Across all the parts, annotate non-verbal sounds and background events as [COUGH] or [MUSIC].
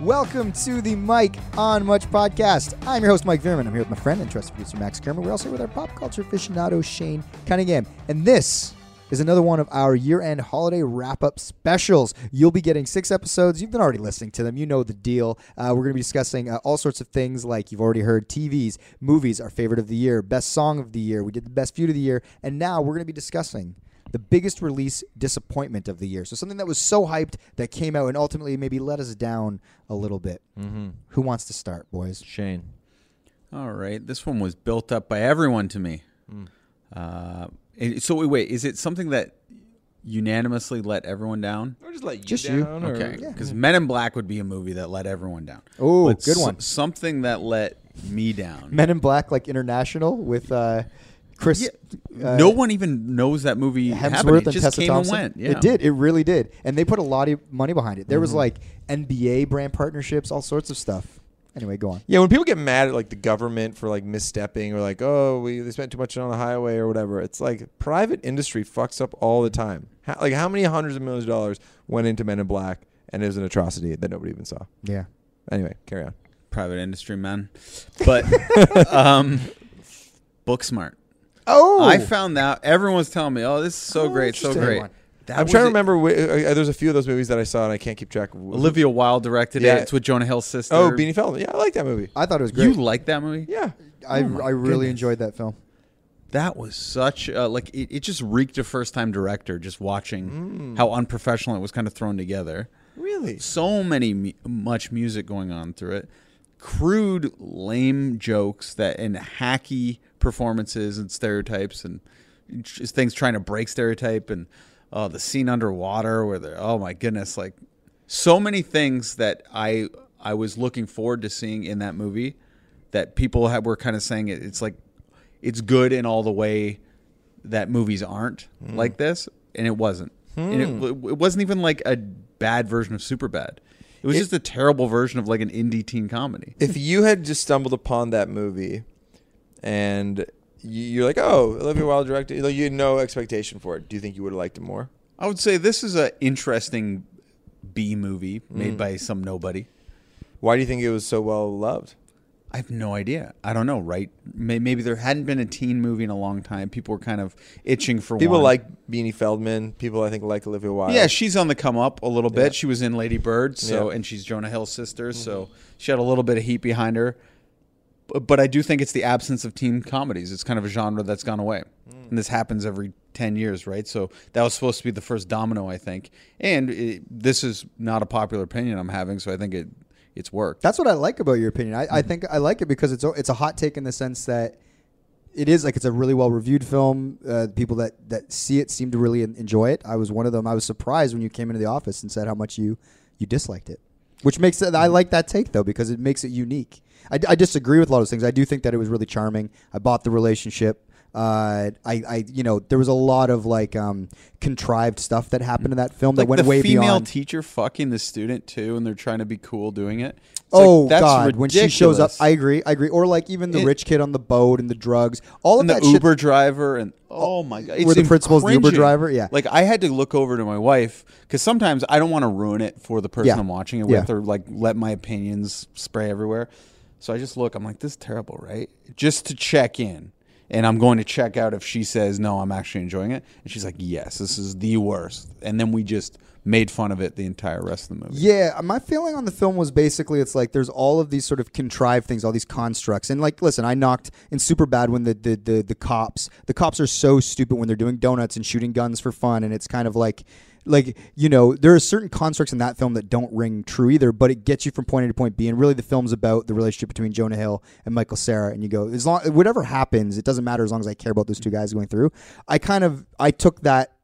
Welcome to the Mike on Much podcast. I'm your host, Mike Veerman. I'm here with my friend and trusted producer, Max Kerman. We're also here with our pop culture aficionado, Shane Cunningham. And this is another one of our year end holiday wrap up specials. You'll be getting six episodes. You've been already listening to them. You know the deal. Uh, we're going to be discussing uh, all sorts of things like you've already heard TVs, movies, our favorite of the year, best song of the year. We did the best feud of the year. And now we're going to be discussing the biggest release disappointment of the year. So something that was so hyped that came out and ultimately maybe let us down a little bit. Mm-hmm. Who wants to start, boys? Shane. All right, this one was built up by everyone to me. Uh, so wait, wait, is it something that unanimously let everyone down? Or just let you Just you. down. Or, Okay, Yeah. because Men in Black would be a movie that let everyone down. Oh, But good so- one. something that let me down. Men in Black, like international with uh, Chris. uh, no one even knows that movie happened. Hemsworth It and just Tessa came Thompson. and went. Yeah. It did. It really did. And they put a lot of money behind it. There Mm-hmm. was like NBA brand partnerships, all sorts of stuff. Anyway, go on. Yeah, when people get mad at like the government for like misstepping or like, oh, we they spent too much on the highway or whatever, it's like private industry fucks up all the time. How, like how many hundreds of millions of dollars went into Men in Black and it was an atrocity that nobody even saw. Yeah. Anyway, carry on. Private industry man, but [LAUGHS] um, Booksmart. Oh, I found that everyone was telling me, "Oh, this is so Oh, great, so great." That I'm trying to it. remember. Wh- uh, there's a few of those movies that I saw and I can't keep track. of. Olivia Wilde directed Yeah. it. It's with Jonah Hill's sister. Oh, Beanie Feldstein. Yeah, I like that movie. I thought it was great. You great. like that movie? Yeah. I, Oh I really goodness. enjoyed that film. That was such uh, like it, it just reeked a first time director just watching how unprofessional it was kind of thrown together. Really? So many mu- much music going on through it. Crude, lame jokes that and hacky performances and stereotypes and just things trying to break stereotype and uh, the scene underwater where they're oh my goodness like so many things that I I was looking forward to seeing in that movie that people have, were kind of saying it, it's like it's good in all the way that movies aren't like this, and it wasn't. And it, it wasn't even like a bad version of Superbad It was It- just a terrible version of like an indie teen comedy. if you had just stumbled upon that movie and you- you're like, oh, Olivia Wilde directed, like, you had no expectation for it, do you think you would have liked it more? I would say this is an interesting B movie made by some nobody. Why do you think it was so well loved? I have no idea. I don't know. Right? May- Maybe there hadn't been a teen movie in a long time. People were kind of itching for People one. like Beanie Feldstein. People, I think, like Olivia Wilde. Yeah, she's on the come up a little bit. She was in Lady Bird, so Yeah. Mm-hmm. and she's Jonah Hill's sister, so she had a little bit of heat behind her. But, I do think it's the absence of teen comedies. It's kind of a genre that's gone away, Mm. and this happens every ten years, right? So that was supposed to be the first domino, I think. And it, this is not a popular opinion I'm having, so I think it it's worked. That's what I like about your opinion. I, I think I like it because it's a- it's a hot take in the sense that it is like it's a really well reviewed film. Uh, people that that see it seem to really enjoy it. I was one of them. I was surprised when you came into the office and said how much you you disliked it, which makes it. I like that take though because it makes it unique. I, I disagree with a lot of those things. I do think that it was really charming. I bought the relationship. Uh, I, I, you know, there was a lot of like um, contrived stuff that happened in that film that went the way female beyond. teacher fucking the student too, and they're trying to be cool doing it. It's oh like, that's God! When she shows up. I agree. I agree. Or like even the It- rich kid on the boat and the drugs, all of and the that shit. Uber driver and oh my god, Where the principal's the Uber driver? Yeah. Like I had to look over to my wife because sometimes I don't want to ruin it for the person Yeah. I'm watching it Yeah. with or like let my opinions spray everywhere. So I just look. I'm like, this is terrible, right? Just to check in. And I'm going to check out if she says no, I'm actually enjoying it. And she's like, yes, this is the worst. And then we just made fun of it the entire rest of the movie. Yeah, my feeling on the film was basically it's like there's all of these sort of contrived things, all these constructs, and like listen, I knocked in Superbad when the the the, the cops the cops are so stupid when they're doing donuts and shooting guns for fun, and it's kind of like like you know there are certain constructs in that film that don't ring true either, but it gets you from point A to point B, and really the film's about the relationship between Jonah Hill and Michael Cera, and you go as long whatever happens, it doesn't matter as long as I care about those two guys going through. I kind of I took that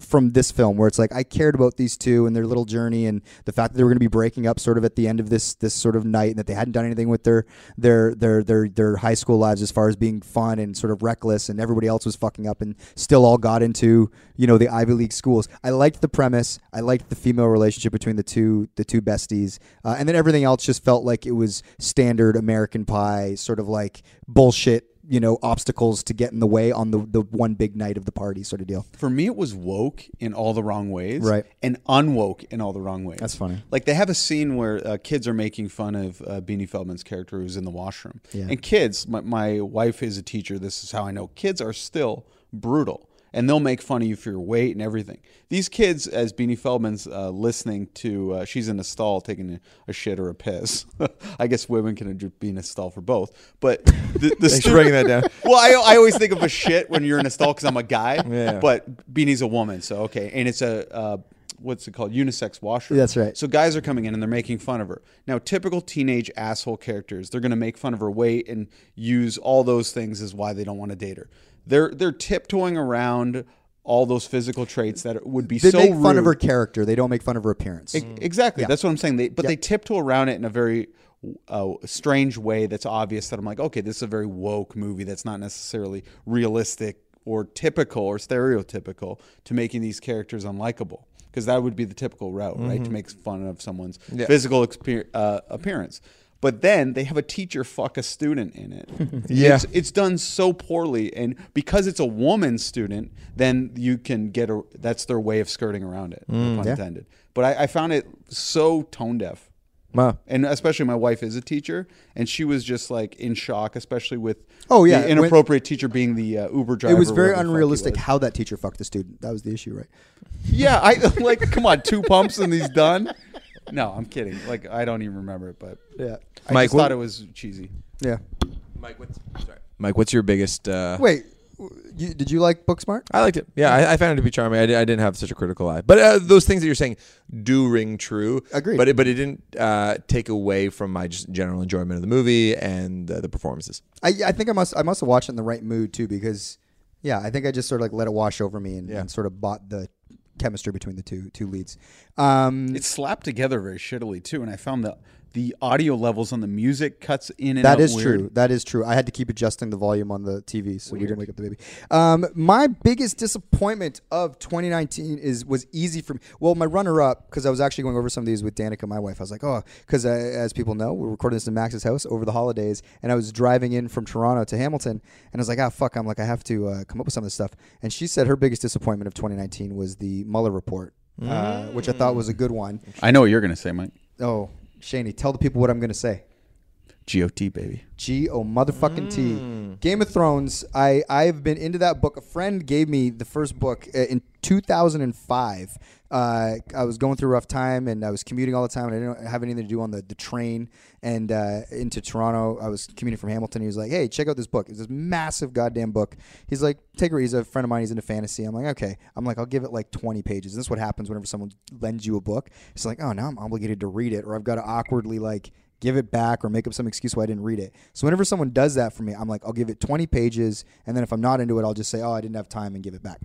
from this film where it's like I cared about these two and their little journey and the fact that they were going to be breaking up sort of at the end of this this sort of night and that they hadn't done anything with their their their their their high school lives as far as being fun and sort of reckless and everybody else was fucking up and still all got into you know the Ivy League schools. I liked the premise. I liked the female relationship between the two the two besties uh, and then everything else just felt like it was standard American Pie sort of like bullshit you know obstacles to get in the way on the the one big night of the party sort of deal. For me, it was woke in all the wrong ways, Right. and unwoke in all the wrong ways. That's funny. Like they have a scene where uh, kids are making fun of uh, Beanie Feldstein's character who's in the washroom, Yeah. and kids. My, my wife is a teacher. This is how I know kids are still brutal, and they'll make fun of you for your weight and everything. These kids, as Beanie Feldstein's uh, listening to, uh, she's in a stall taking a, a shit or a piss. [LAUGHS] I guess women can be in a stall for both, but the, the for breaking that down. [LAUGHS] well, I, I always think of a shit when you're in a stall because I'm a guy. Yeah. But Beanie's a woman, so okay. And it's a uh, what's it called? Unisex washroom. That's right. So guys are coming in and they're making fun of her. Now, typical teenage asshole characters, they're going to make fun of her weight and use all those things as why they don't want to date her. They're they're tiptoeing around all those physical traits that would be They so make fun of her character. They don't make fun of her appearance. E- Exactly. That's what I'm saying. They, but they tiptoe around it in a very uh, strange way that's obvious that I'm like, okay, this is a very woke movie that's not necessarily realistic or typical or stereotypical to making these characters unlikable. Because that would be the typical route, right? To make fun of someone's Yeah. physical exper- uh, appearance. But then they have a teacher fuck a student in it. [LAUGHS] Yeah. It's, it's done so poorly. And because it's a woman student, then you can get a, that's their way of skirting around it, no pun Yeah. intended. But I, I found it so tone deaf. Wow. And especially my wife is a teacher, and she was just like in shock, especially with Oh, yeah. the When- inappropriate teacher being the uh, Uber driver. it was very whatever the fuck he unrealistic was. how that teacher fucked the student. That was the issue, right? Yeah, I [LAUGHS] like. Come on, two pumps and he's done. [LAUGHS] No, I'm kidding. Like I don't even remember it, but Yeah. I Mike, just what- thought it was cheesy. Yeah. Mike, what's sorry. Mike, what's your biggest? Uh, Wait, you, did you like Booksmart? I liked it. Yeah, I, I found it to be charming. I, di- I didn't have such a critical eye, but uh, those things that you're saying do ring true. Agreed. But it, but it didn't uh, take away from my just general enjoyment of the movie and uh, the performances. I, I think I must I must have watched it in the right mood too because yeah I think I just sort of like let it wash over me and, Yeah. and sort of bought the chemistry between the two two leads. Um, It's slapped together very shittily too, and I found that the audio levels on the music cuts in and that is weird. true. That is true. I had to keep adjusting the volume on the TV so we didn't wake up the baby. Um, my biggest disappointment of 2019 is was easy for me. Well, my runner up because I was actually going over some of these with Danica, my wife. I was like, oh, because uh, as people know, we're recording this in Max's house over the holidays, and I was driving in from Toronto to Hamilton, and I was like, ah, fuck. I'm like, I have to uh, come up with some of this stuff. And she said her biggest disappointment of 2019 was the Mueller report, uh, which I thought was a good one. I know what you're gonna say, Mike. Oh, Shaney, tell the people what I'm going to say. GOT baby. G O motherfucking T. Game of Thrones. I I've been into that book. A friend gave me the first book uh, in 2005. Uh, I was going through a rough time and I was commuting all the time and I didn't have anything to do on the, the train and uh, into Toronto. I was commuting from Hamilton. He was like, "Hey, check out this book. It's this massive goddamn book." He's like, "Take it." He's a friend of mine. He's into fantasy. I'm like, "Okay." I'm like, "I'll give it like 20 pages." This is what happens whenever someone lends you a book. It's like, "Oh, now I'm obligated to read it," or I've got to awkwardly like give it back or make up some excuse why I didn't read it. So whenever someone does that for me, I'm like, I'll give it 20 pages, and then if I'm not into it, I'll just say, oh, I didn't have time and give it back.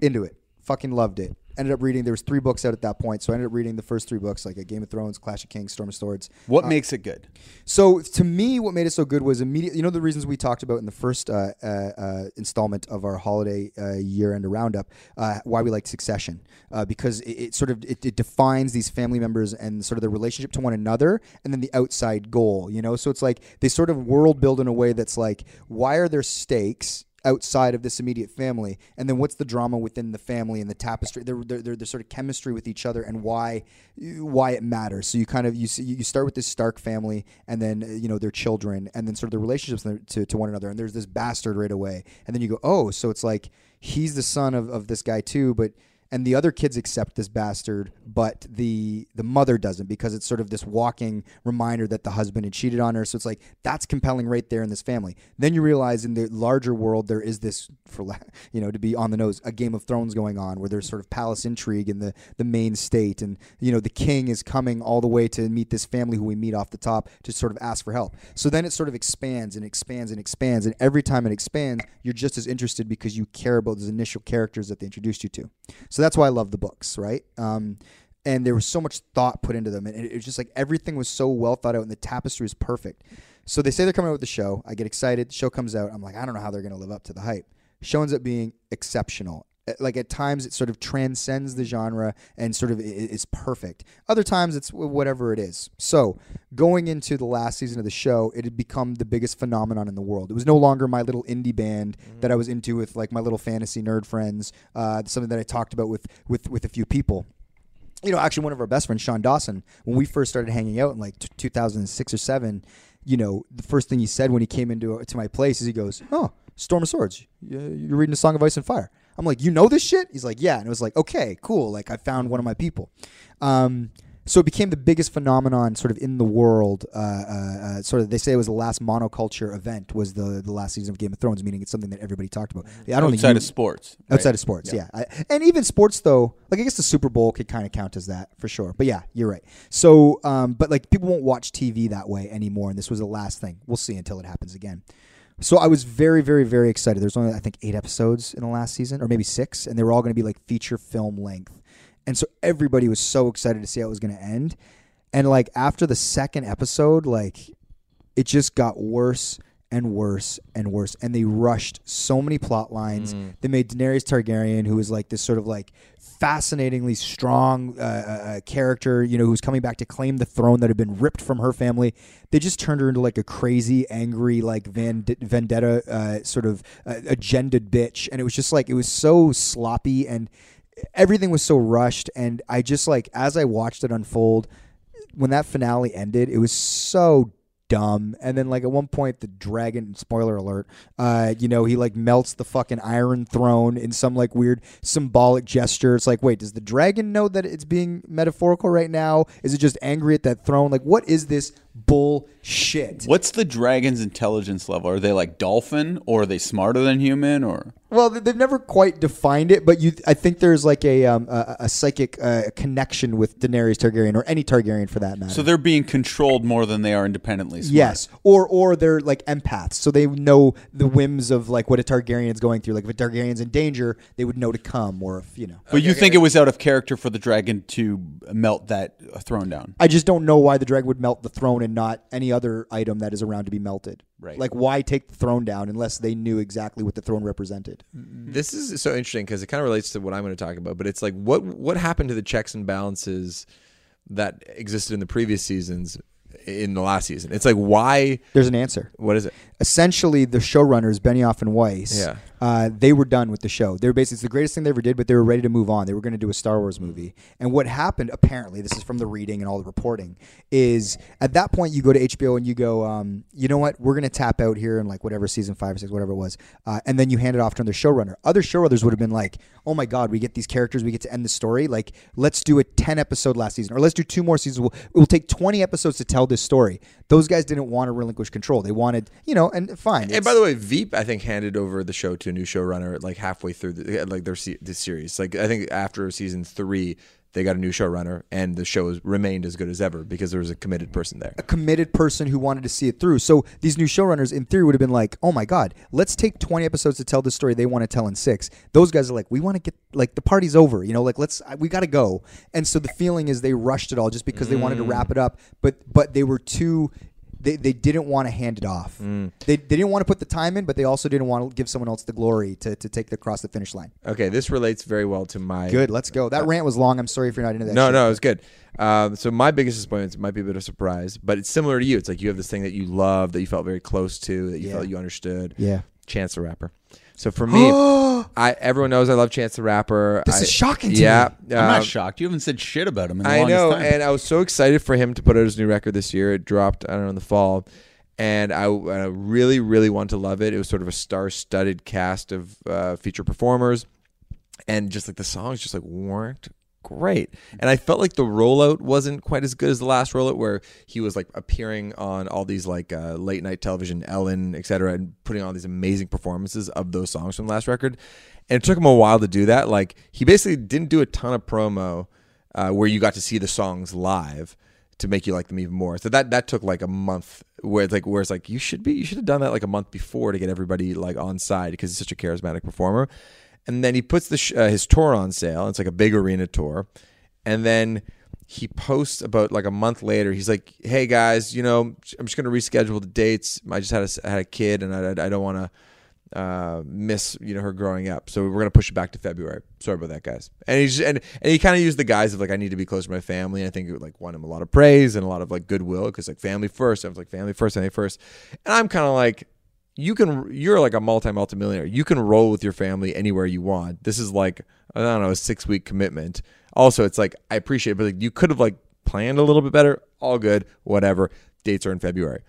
Into it. Fucking loved it. Ended up reading. There was three books out at that point, so I ended up reading the first three books, like a Game of Thrones, Clash of Kings, Storm of Swords. What makes it good? So to me, what made it so good was immediate. You know the reasons we talked about in the first uh, uh, uh, installment of our holiday uh, year-end roundup, uh, why we like Succession, uh, because it, it sort of it, it defines these family members and sort of their relationship to one another, and then the outside goal. You know, so it's like they sort of world build in a way that's like, why are there stakes? Outside of this immediate family? And then what's the drama within the family and the tapestry? Their their, their, sort of chemistry with each other and why why it matters. So you kind of you see, you start with this stark family and then uh, you know their children and then sort of the relationships to, to one another. And there's this bastard right away. And then you go oh so it's like he's the son of, of this guy too but and the other kids accept this bastard, but the the mother doesn't because it's sort of this walking reminder that the husband had cheated on her. So it's like that's compelling right there in this family. Then you realize in the larger world there is this, for [LAUGHS] you know, to be on the nose, a Game of Thrones going on where there's sort of palace intrigue in the the main state, and you know the king is coming all the way to meet this family who we meet off the top to sort of ask for help. So then it sort of expands and expands and expands, and every time it expands, you're just as interested because you care about those initial characters that they introduced you to. So that's why I love the books, right? Um, and there was so much thought put into them, and it, it was just like everything was so well thought out, and the tapestry was perfect. So they say they're coming out with the show. I get excited. The show comes out. I'm like, I don't know how they're going to live up to the hype. Show ends up being exceptional. Uh, Like at times it sort of transcends the genre and sort of is perfect. Other times it's whatever it is. So going into the last season of the show, it had become the biggest phenomenon in the world. It was no longer my little indie band that I was into with like my little fantasy nerd friends. Uh, something that I talked about with with with a few people you know, actually one of our best friends, Sean Dawson, when we first started hanging out in like t- 2006 or seven, you know, the first thing he said when he came into to my place is he goes, "Oh, Storm of Swords, you're reading a Song of Ice and Fire." I'm like, "You know this shit?" He's like, "Yeah," and it was like, "Okay, cool." Like I found one of my people. Um, so it became the biggest phenomenon sort of in the world. Uh, uh, uh, sort of, they say it was the last monoculture event. Was the the last season of Game of Thrones, meaning it's something that everybody talked about. I don't think outside you- of sports. outside right? of sports yeah, I, and even sports though like i guess the super bowl could kind of count as that for sure but yeah you're right so um, but like people won't watch tv that way anymore and this was the last thing we'll see until it happens again so i was very very very excited. There's only i think eight episodes in the last season or maybe six and they were all going to be like feature film length. And so everybody was so excited to see how it was going to end. And like after the second episode like it just got worse and worse and worse. And they rushed so many plot lines. They made Daenerys Targaryen, who was like this sort of like fascinatingly strong uh, uh, uh, character, you know, who's coming back to claim the throne that had been ripped from her family. They just turned her into like a crazy, angry, like van- vendetta uh, sort of uh, agendaed bitch. And it was just like, it was so sloppy and everything was so rushed. And I just like, as I watched it unfold, when that finale ended, it was so dumb. And then like at one point, the dragon spoiler alert, uh, you know, he like melts the fucking Iron Throne in some like weird symbolic gesture. It's like, wait, does the dragon know that it's being metaphorical right now? Is it just angry at that throne? Like, what is this bullshit? What's the dragon's intelligence level? Are they like dolphin, or are they smarter than human, or Well, they've never quite defined it, but you, I think there's like a um, a, a psychic uh, connection with Daenerys Targaryen or any Targaryen for that matter. so they're being controlled more than they are independently? Smart. Yes, or or they're like empaths, so they know the whims of like what a Targaryen's going through. Like if a Targaryen's in danger, they would know to come, or if you know. But you think it was out of character for the dragon to melt that uh, throne down? I just don't know why the dragon would melt the throne and not any other item that is around to be melted. Right. Like why take the throne down unless they knew exactly what the throne represented? Mm-hmm. This is so interesting because it kind of relates to what I'm going to talk about. But it's like what what happened to the checks and balances that existed in the previous seasons in the last season? It's like why? There's an answer. What is it? Essentially, the showrunners Benioff and Weiss, Yeah. Uh, they were done with the show. They were basically it's the greatest thing they ever did, but they were ready to move on. They were going to do a Star Wars movie. And what happened, apparently, this is from the reading and all the reporting, is at that point you go to HBO and you go, um, you know what, we're going to tap out here in like whatever season five or six, whatever it was, uh, and then you hand it off to another showrunner. Other showrunners would have been like, oh my god, we get these characters, we get to end the story. Like, let's do a ten episode last season, or let's do two more seasons. We'll, it will take twenty episodes to tell this story. Those guys didn't want to relinquish control. They wanted, you know, and fine. And by the way, Veep I think handed over the show to new showrunner like halfway through the, like their se- the series. Like I think after season three, they got a new showrunner, and the show has remained as good as ever because there was a committed person there. a committed person who wanted to see it through. So these new showrunners, in theory, would have been like, "Oh my god, let's take 20 episodes to tell the story they want to tell in six. Those guys are like, "We want to get like the party's over, you know, like let's we got to go." And so the feeling is they rushed it all just because they wanted to mm. wrap it up, but but they were too. They, they didn't want to hand it off. They, they didn't want to put the time in, but they also didn't want to give someone else the glory to, to take the across the finish line. Okay, this relates very well to my Good, let's go. That rant was long. I'm sorry if you're not into that. No, shit. no, it was good. Um, so my biggest disappointment might be a bit of a surprise, but it's similar to you. It's like you have this thing that you love, that you felt very close to, that you Yeah. felt you understood. Yeah. Chance the Rapper. So for me, [GASPS] I everyone knows I love Chance the Rapper. This I- is shocking to yeah, me. I'm um, not shocked. You haven't said shit about him in the I know, time. and I was so excited for him to put out his new record this year. It dropped, I don't know, in the fall, and I, I really, really want to love it. It was sort of a star-studded cast of uh, feature performers, and just like the songs, just like weren't great. And I felt like the rollout wasn't quite as good as the last rollout, where he was like appearing on all these like uh, late night television, Ellen, etc., and putting on these amazing performances of those songs from the last record. And it took him a while to do that. Like he basically didn't do a ton of promo uh, where you got to see the songs live to make you like them even more. So that that took like a month. Where it's like where it's like you should be you should have done that like a month before to get everybody like on side because he's such a charismatic performer. And then he puts the sh- uh, his tour on sale. It's like a big arena tour, and then he posts about like a month later. He's like, "Hey guys, you know, I'm just gonna reschedule the dates. I just had a, had a kid, and I, I don't want to." uh, miss you know her growing up. So we're gonna push it back to February. Sorry about that, guys. And he just, and and he kind of used the guise of like I need to be close to my family. And I think it would like won him a lot of praise and a lot of like goodwill because like family first. I was like family first, family first, and I'm kind of like you can you're like a multi multi millionaire. You can roll with your family anywhere you want. This is like I don't know a six week commitment. Also, it's like I appreciate, it, but like, you could have like planned a little bit better. All good, whatever. Dates are in February.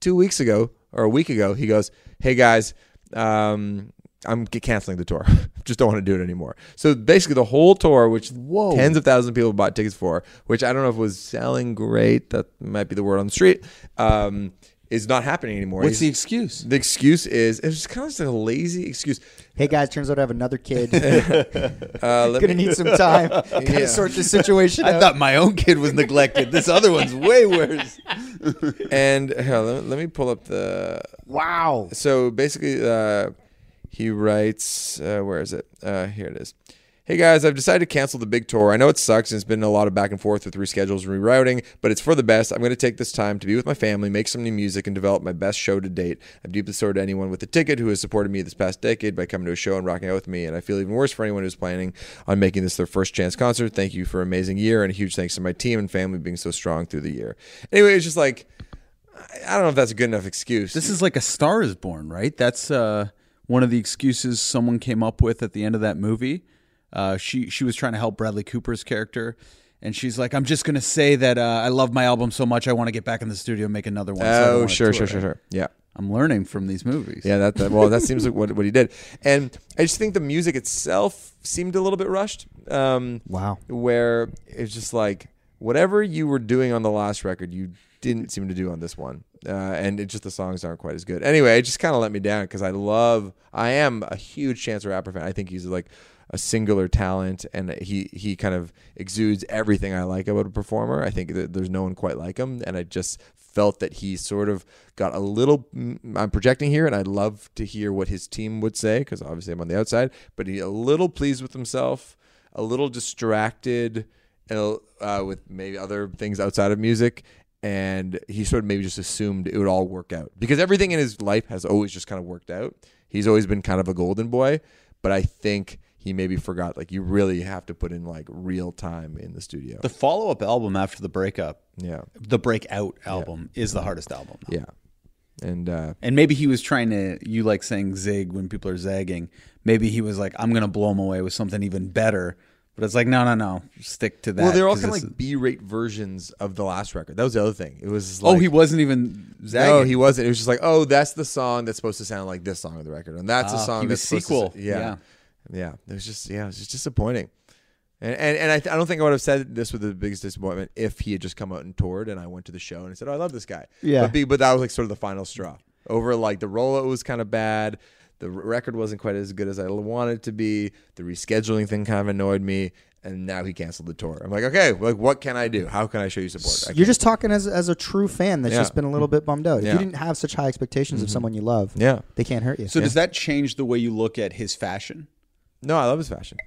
Two weeks ago or a week ago, he goes, "Hey guys, um, I'm canceling the tour. [LAUGHS] Just don't want to do it anymore." So basically, the whole tour, which Whoa. tens of thousands of people bought tickets for, which I don't know if was selling great. That might be the word on the street. Um, is not happening anymore. What's the excuse? the excuse is it's just kind of just a lazy excuse. Hey guys, turns out I have another kid. [LAUGHS] [LAUGHS] Uh, Gonna me- need some time. [LAUGHS] Gotta Yeah. sort this situation I out. thought my own kid was neglected. This other one's way worse. and here, let, me, let me pull up the. wow. So basically, uh, he writes, uh, where is it? Uh, here it is. Hey guys, I've decided to cancel the big tour. I know it sucks and it's been a lot of back and forth with reschedules and rerouting, but it's for the best. I'm going to take this time to be with my family, make some new music, and develop my best show to date. I'm deeply sorry to anyone with a ticket who has supported me this past decade by coming to a show and rocking out with me, and I feel even worse for anyone who's planning on making this their first chance concert. Thank you for an amazing year, and a huge thanks to my team and family being so strong through the year. Anyway, it's just like, I- don't know if that's a good enough excuse. This is like a Star is Born, right? That's uh, one of the excuses someone came up with at the end of that movie. Uh, she she was trying to help Bradley Cooper's character, and she's like, "I'm just gonna say that uh, I love my album so much, I want to get back in the studio and make another one." so oh, wanna sure, sure, sure, sure. Yeah. I'm learning from these movies. Yeah, that, that well, that seems like what what he did, and I just think the music itself seemed a little bit rushed. Um, Wow. where it's just like whatever you were doing on the last record, you didn't seem to do on this one, uh, and it just the songs aren't quite as good. Anyway, it just kind of let me down because I love, I am a huge Chance the Rapper fan. I think he's like a singular talent, and he he kind of exudes everything I like about a performer. I think that there's no one quite like him, and I just felt that he sort of got a little. mm, I'm projecting here, and I'd love to hear what his team would say because obviously I'm on the outside. But he a little pleased with himself, a little distracted, uh, with maybe other things outside of music. And he sort of maybe just assumed it would all work out because everything in his life has always just kind of worked out. He's always been kind of a golden boy, but I think he maybe forgot like you really have to put in like real time in the studio. The follow up album after the breakup, yeah, the breakout album, is the hardest album. now. yeah, and uh, And maybe he was trying to, you like saying zig when people are zagging. Maybe he was like, I'm going to blow him away with something even better. But it's like, no, no, no. Stick to that. well, they're all kind of like B-rate versions of the last record. That was the other thing. It was like, oh, he wasn't even zagging. No, he wasn't. It was just like, oh, that's the song that's supposed to sound like this song of the record, and that's a Ah, song he was that's supposed sequel. To, yeah, Yeah. yeah. It was just yeah, it was just disappointing. And and, and I, th- I don't think I would have said this with the biggest disappointment if he had just come out and toured, and I went to the show and I said, oh, I love this guy. Yeah. but, be, but that was like sort of the final straw. Over like the rollout was kind of bad. The record wasn't quite as good as I wanted it to be. The rescheduling thing kind of annoyed me, and now he canceled the tour. I'm like, okay, like what can I do? How can I show you support? I You're just talking as, as a true fan that's Yeah. just been a little bit bummed out. If Yeah. Mm-hmm. you didn't have such high expectations of someone you love, yeah. they can't hurt you. So does that change the way you look at his fashion? No, I love his fashion.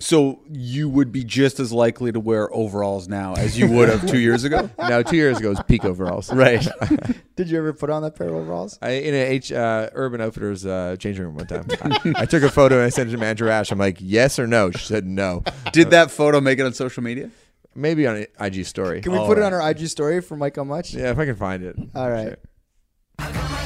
So you would be just as likely to wear overalls now as you would have two [LAUGHS] years ago? Now, two years ago was peak overalls. Right. [LAUGHS] Did you ever put on that pair of overalls? I in a H uh, Urban Outfitters uh, changing room one time. I, I took a photo and I sent it to manager Ash. I'm like, yes or no? She said no. Did that photo make it on social media? Maybe on an IG story. Can we All put it on our IG story for Mike How Much? Yeah, if I can find it. All right. Sure.